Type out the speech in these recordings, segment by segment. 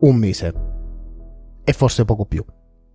un mese. E forse poco più.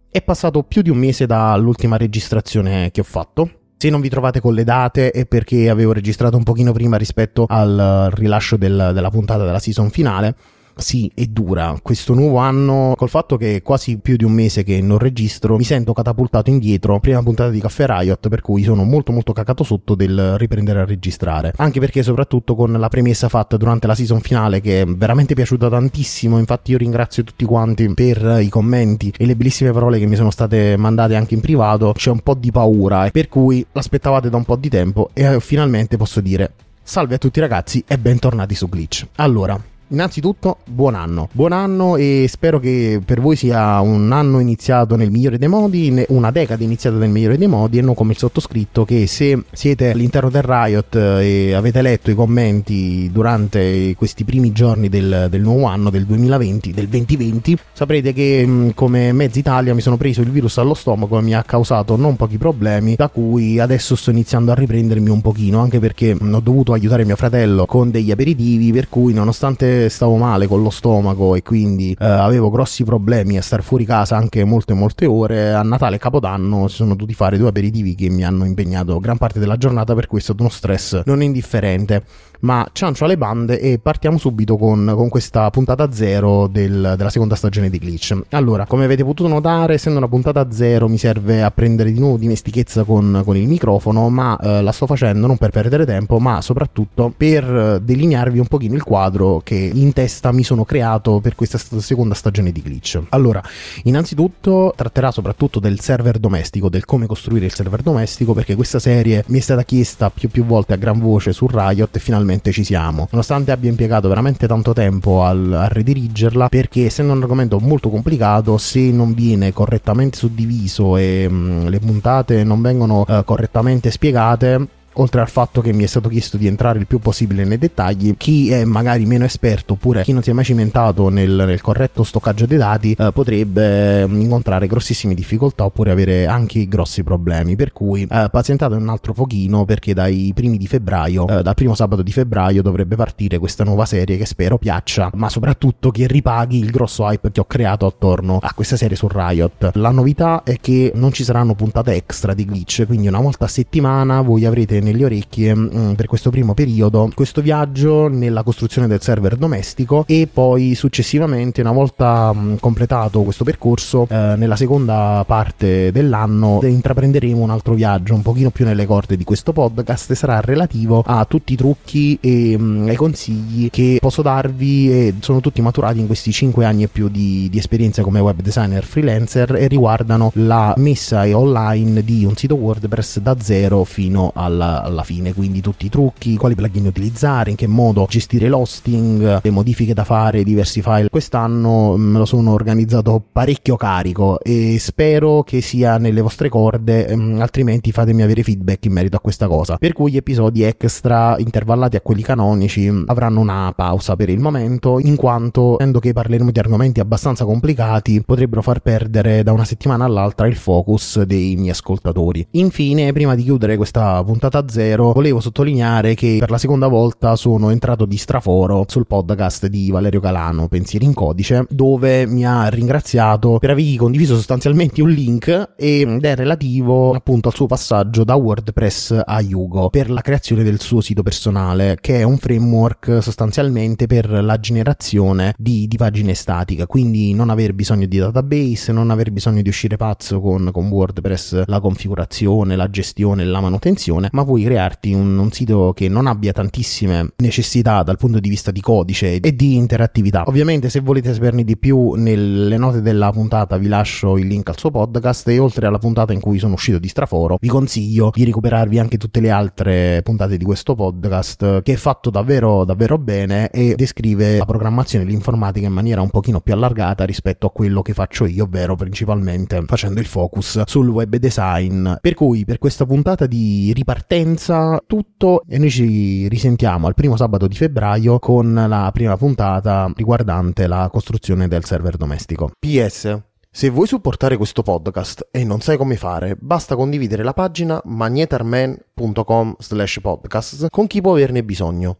È passato più di un mese dall'ultima registrazione che ho fatto. Se non vi trovate con le date è perché avevo registrato un pochino prima rispetto al rilascio del, della puntata della season finale sì, è dura. Questo nuovo anno, col fatto che è quasi più di un mese che non registro, mi sento catapultato indietro. Prima puntata di Caffè Riot, per cui sono molto molto cacato sotto del riprendere a registrare. Anche perché, soprattutto con la premessa fatta durante la season finale, che è veramente piaciuta tantissimo. Infatti, io ringrazio tutti quanti per i commenti e le bellissime parole che mi sono state mandate anche in privato. C'è un po' di paura, per cui l'aspettavate da un po' di tempo e eh, finalmente posso dire. Salve a tutti ragazzi e bentornati su Glitch. Allora, Innanzitutto, buon anno. Buon anno e spero che per voi sia un anno iniziato nel migliore dei modi, una decade iniziata nel migliore dei modi e non come il sottoscritto che se siete all'interno del Riot e avete letto i commenti durante questi primi giorni del, del nuovo anno, del 2020, del 2020, saprete che come mezza Italia mi sono preso il virus allo stomaco e mi ha causato non pochi problemi, da cui adesso sto iniziando a riprendermi un pochino, anche perché ho dovuto aiutare mio fratello con degli aperitivi, per cui nonostante stavo male con lo stomaco e quindi eh, avevo grossi problemi a stare fuori casa anche molte molte ore, a Natale e Capodanno si sono dovuti fare due aperitivi che mi hanno impegnato gran parte della giornata per è stato uno stress non indifferente ma ciancio alle bande e partiamo subito con, con questa puntata zero del, della seconda stagione di Glitch. Allora, come avete potuto notare, essendo una puntata zero mi serve a prendere di nuovo dimestichezza con, con il microfono, ma eh, la sto facendo non per perdere tempo, ma soprattutto per delinearvi un pochino il quadro che in testa mi sono creato per questa seconda stagione di Glitch. Allora, innanzitutto tratterà soprattutto del server domestico, del come costruire il server domestico, perché questa serie mi è stata chiesta più più volte a gran voce su Riot e finalmente ci siamo. Nonostante abbia impiegato veramente tanto tempo al, a redirigerla, perché essendo un argomento molto complicato, se non viene correttamente suddiviso e mh, mm, le puntate non vengono uh, correttamente spiegate, oltre al fatto che mi è stato chiesto di entrare il più possibile nei dettagli, chi è magari meno esperto oppure chi non si è mai cimentato nel, nel corretto stoccaggio dei dati eh, potrebbe mm, incontrare grossissime difficoltà oppure avere anche grossi problemi. Per cui eh, pazientate un altro pochino perché dai primi di febbraio, eh, dal primo sabato di febbraio dovrebbe partire questa nuova serie che spero piaccia, ma soprattutto che ripaghi il grosso hype che ho creato attorno a questa serie su Riot. La novità è che non ci saranno puntate extra di glitch, quindi una volta a settimana voi avrete nelle orecchie mh, mm, per questo primo periodo questo viaggio nella costruzione del server domestico e poi successivamente una volta mh, mm, completato questo percorso eh, nella seconda parte dell'anno intraprenderemo un altro viaggio un pochino più nelle corde di questo podcast. E sarà relativo a tutti i trucchi e mh, mm, ai consigli che posso darvi e sono tutti maturati in questi 5 anni e più di, di esperienza come web designer freelancer e riguardano la messa online di un sito WordPress da zero fino alla alla fine, quindi tutti i trucchi, quali plugin utilizzare, in che modo gestire l'hosting, le modifiche da fare, diversi file. Quest'anno mm, me lo sono organizzato parecchio carico e spero che sia nelle vostre corde, mm, altrimenti fatemi avere feedback in merito a questa cosa. Per cui gli episodi extra intervallati a quelli canonici mm, avranno una pausa per il momento, in quanto, essendo che parleremo di argomenti abbastanza complicati, potrebbero far perdere da una settimana all'altra il focus dei miei ascoltatori. Infine, prima di chiudere questa puntata zero, volevo sottolineare che per la seconda volta sono entrato di straforo sul podcast di Valerio Calano, Pensieri in Codice, dove mi ha ringraziato per avergli condiviso sostanzialmente un link ed è relativo appunto al suo passaggio da WordPress a Yugo per la creazione del suo sito personale, che è un framework sostanzialmente per la generazione di, di pagine statiche, quindi non aver bisogno di database, non aver bisogno di uscire pazzo con, con WordPress, la configurazione, la gestione la manutenzione, ma puoi crearti un, un, sito che non abbia tantissime necessità dal punto di vista di codice e di interattività. Ovviamente se volete saperne di più nelle note della puntata vi lascio il link al suo podcast e oltre alla puntata in cui sono uscito di straforo vi consiglio di recuperarvi anche tutte le altre puntate di questo podcast che è fatto davvero davvero bene e descrive la programmazione e l'informatica in maniera un pochino più allargata rispetto a quello che faccio io, ovvero principalmente facendo il focus sul web design. Per cui per questa puntata di ripartenza partenza, tutto e noi ci risentiamo al primo sabato di febbraio con la prima puntata riguardante la costruzione del server domestico. PS. Se vuoi supportare questo podcast e non sai come fare, basta condividere la pagina magnetarman.com slash podcast con chi può averne bisogno.